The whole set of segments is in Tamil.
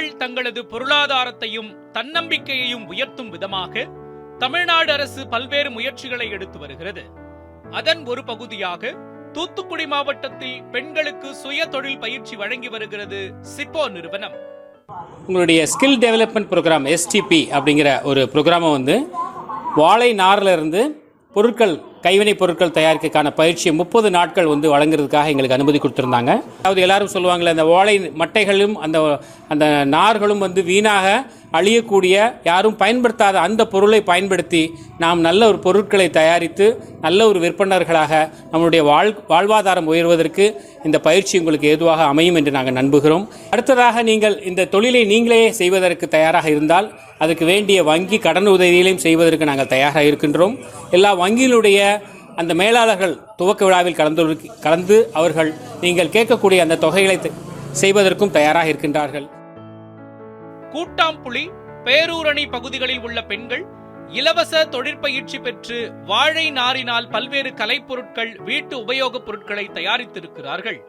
தங்களது பொருளாதாரத்தையும் தன்னம்பிக்கையையும் உயர்த்தும் விதமாக தமிழ்நாடு அரசு பல்வேறு முயற்சிகளை எடுத்து வருகிறது. அதன் ஒரு பகுதியாக தூத்துக்குடி மாவட்டத்தில் பெண்களுக்கு சுய தொழில் பயிற்சி வழங்கி வருகிறது சிப்போ நிறுவனம். உங்களுடைய ஸ்கில் டெவலப்மெண்ட் ப்ரோக்ராம் எஸ்டிபி அப்படிங்கிற ஒரு ப்ரோக்ராமை வந்து வாழை நாரிலிருந்து பொருட்கள் கைவினைப் பொருட்கள் தயாரிக்கிறதுக்கான பயிற்சியை முப்பது நாட்கள் வந்து வழங்குறதுக்காக எங்களுக்கு அனுமதி கொடுத்துருந்தாங்க. அதாவது எல்லாரும் சொல்லுவாங்களே அந்த ஓலை மட்டைகளும் அந்த அந்த நார்களும் வந்து வீணாக அழியக்கூடிய யாரும் பயன்படுத்தாத அந்த பொருளை பயன்படுத்தி நாம் நல்ல ஒரு பொருட்களை தயாரித்து நல்ல ஒரு விற்பனர்களாக நம்மளுடைய வாழ் வாழ்வாதாரம் உயர்வதற்கு இந்த பயிற்சி உங்களுக்கு ஏதுவாக அமையும் என்று நாங்கள் நம்புகிறோம். அடுத்ததாக நீங்கள் இந்த தொழிலை நீங்களே செய்வதற்கு தயாராக இருந்தால் அதுக்கு வேண்டிய வங்கி கடன் உதவிகளையும் செய்வதற்கு நாங்கள் தயாராக இருக்கின்றோம். எல்லா வங்கியிலுடைய அந்த மேலாளர்கள் துவக்க விழாவில் கலந்து கலந்து அவர்கள் நீங்கள் கேட்கக்கூடிய அந்த தொகைகளை செய்வதற்கும் தயாராக இருக்கின்றார்கள். கூட்டாம்புலி பேரூரணி பகுதிகளில் உள்ள பெண்கள் இலவச தொழிற்பயிற்சி பெற்று வாழை நாரினால் பல்வேறு கலைப்பொருட்கள் வீட்டு உபயோகப் பொருட்களை தயாரித்திருக்கிறார்கள்.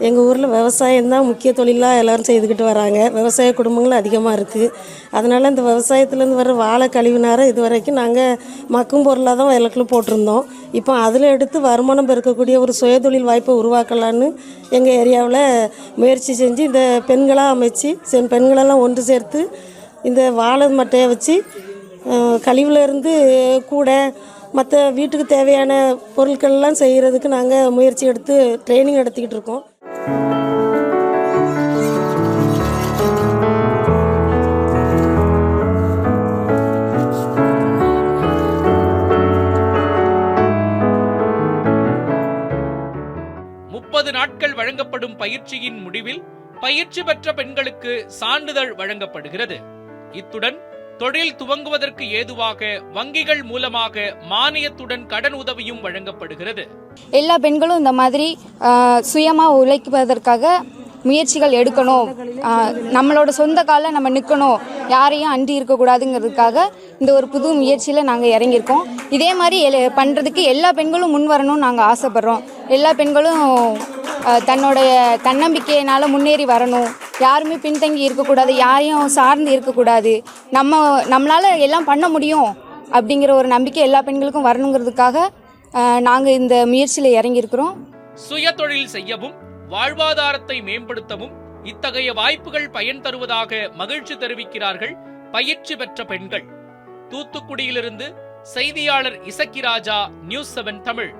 எங்கள் ஊரில் விவசாயம் தான் முக்கிய தொழிலாக எல்லோரும் செய்துக்கிட்டு வராங்க. விவசாய குடும்பங்கள் அதிகமாக இருக்குது அதனால் இந்த விவசாயத்துலேருந்து வர வாழை கழிவுனார இது வரைக்கும் நாங்கள் மக்கும் பொருளாக தான் வயலுக்குள்ள போட்டிருந்தோம். இப்போ அதில் எடுத்து வருமானம் பெருக்கக்கூடிய ஒரு சுயதொழில் வாய்ப்பை உருவாக்கலான்னு எங்கள் ஏரியாவில் முயற்சி செஞ்சு இந்த பெண்களாக அமைச்சு செ- பெண்களெல்லாம் ஒன்று சேர்த்து இந்த வாழை மட்டையை வச்சு கழிவுலேருந்து கூட கூடை மற்ற வீட்டுக்கு தேவையான பொருட்கள்லாம் செய்கிறதுக்கு நாங்கள் முயற்சி எடுத்து ட்ரைனிங் எடுத்துக்கிட்டு இருக்கோம். முப்பது நாட்கள் வழங்கப்படும் பயிற்சியின் முடிவில் பயிற்சி பெற்ற பெண்களுக்கு சான்றிதழ் வழங்கப்படுகிறது. இத்துடன் தொழில் துவங்குவதற்கு ஏதுவாக வங்கிகள் மூலமாக மானியத்துடன் கடன் உதவியும் வழங்கப்படுகிறது. எல்லா பெண்களும் இந்த மாதிரி சுயமாக உழைப்பதற்காக முயற்சிகள் எடுக்கணும். நம்மளோட சொந்த காலில் நம்ம நிற்கணும் யாரையும் அண்டி இருக்கக்கூடாதுங்கிறதுக்காக இந்த ஒரு புது முயற்சியில் நாங்கள் இறங்கியிருக்கோம். இதே மாதிரி எல் பண்ணுறதுக்கு எல்லா பெண்களும் முன் வரணும்னு நாங்கள் ஆசைப்பட்றோம். எல்லா பெண்களும் தன்னுடைய தன்னம்பிக்கையினால் முன்னேறி வரணும். யாருமே பின்தங்கி இருக்கக்கூடாது யாரையும் சார்ந்து இருக்கக்கூடாது. நம்ம நம்மளால் எல்லாம் பண்ண முடியும் அப்படிங்கிற ஒரு நம்பிக்கை எல்லா பெண்களுக்கும் வரணுங்கிறதுக்காக நாங்கள் இந்த முயற்சியில் இறங்கியிருக்கிறோம். சுய தொழில் செய்யவும் வாழ்வாதாரத்தை மேம்படுத்தவும் இத்தகைய வாய்ப்புகள் பயன் தருவதாக மகிழ்ச்சி தெரிவிக்கிறார்கள் பயிற்சி பெற்ற பெண்கள். தூத்துக்குடியிலிருந்து செய்தியாளர் இசக்கிராஜா நியூஸ் செவன் தமிழ்.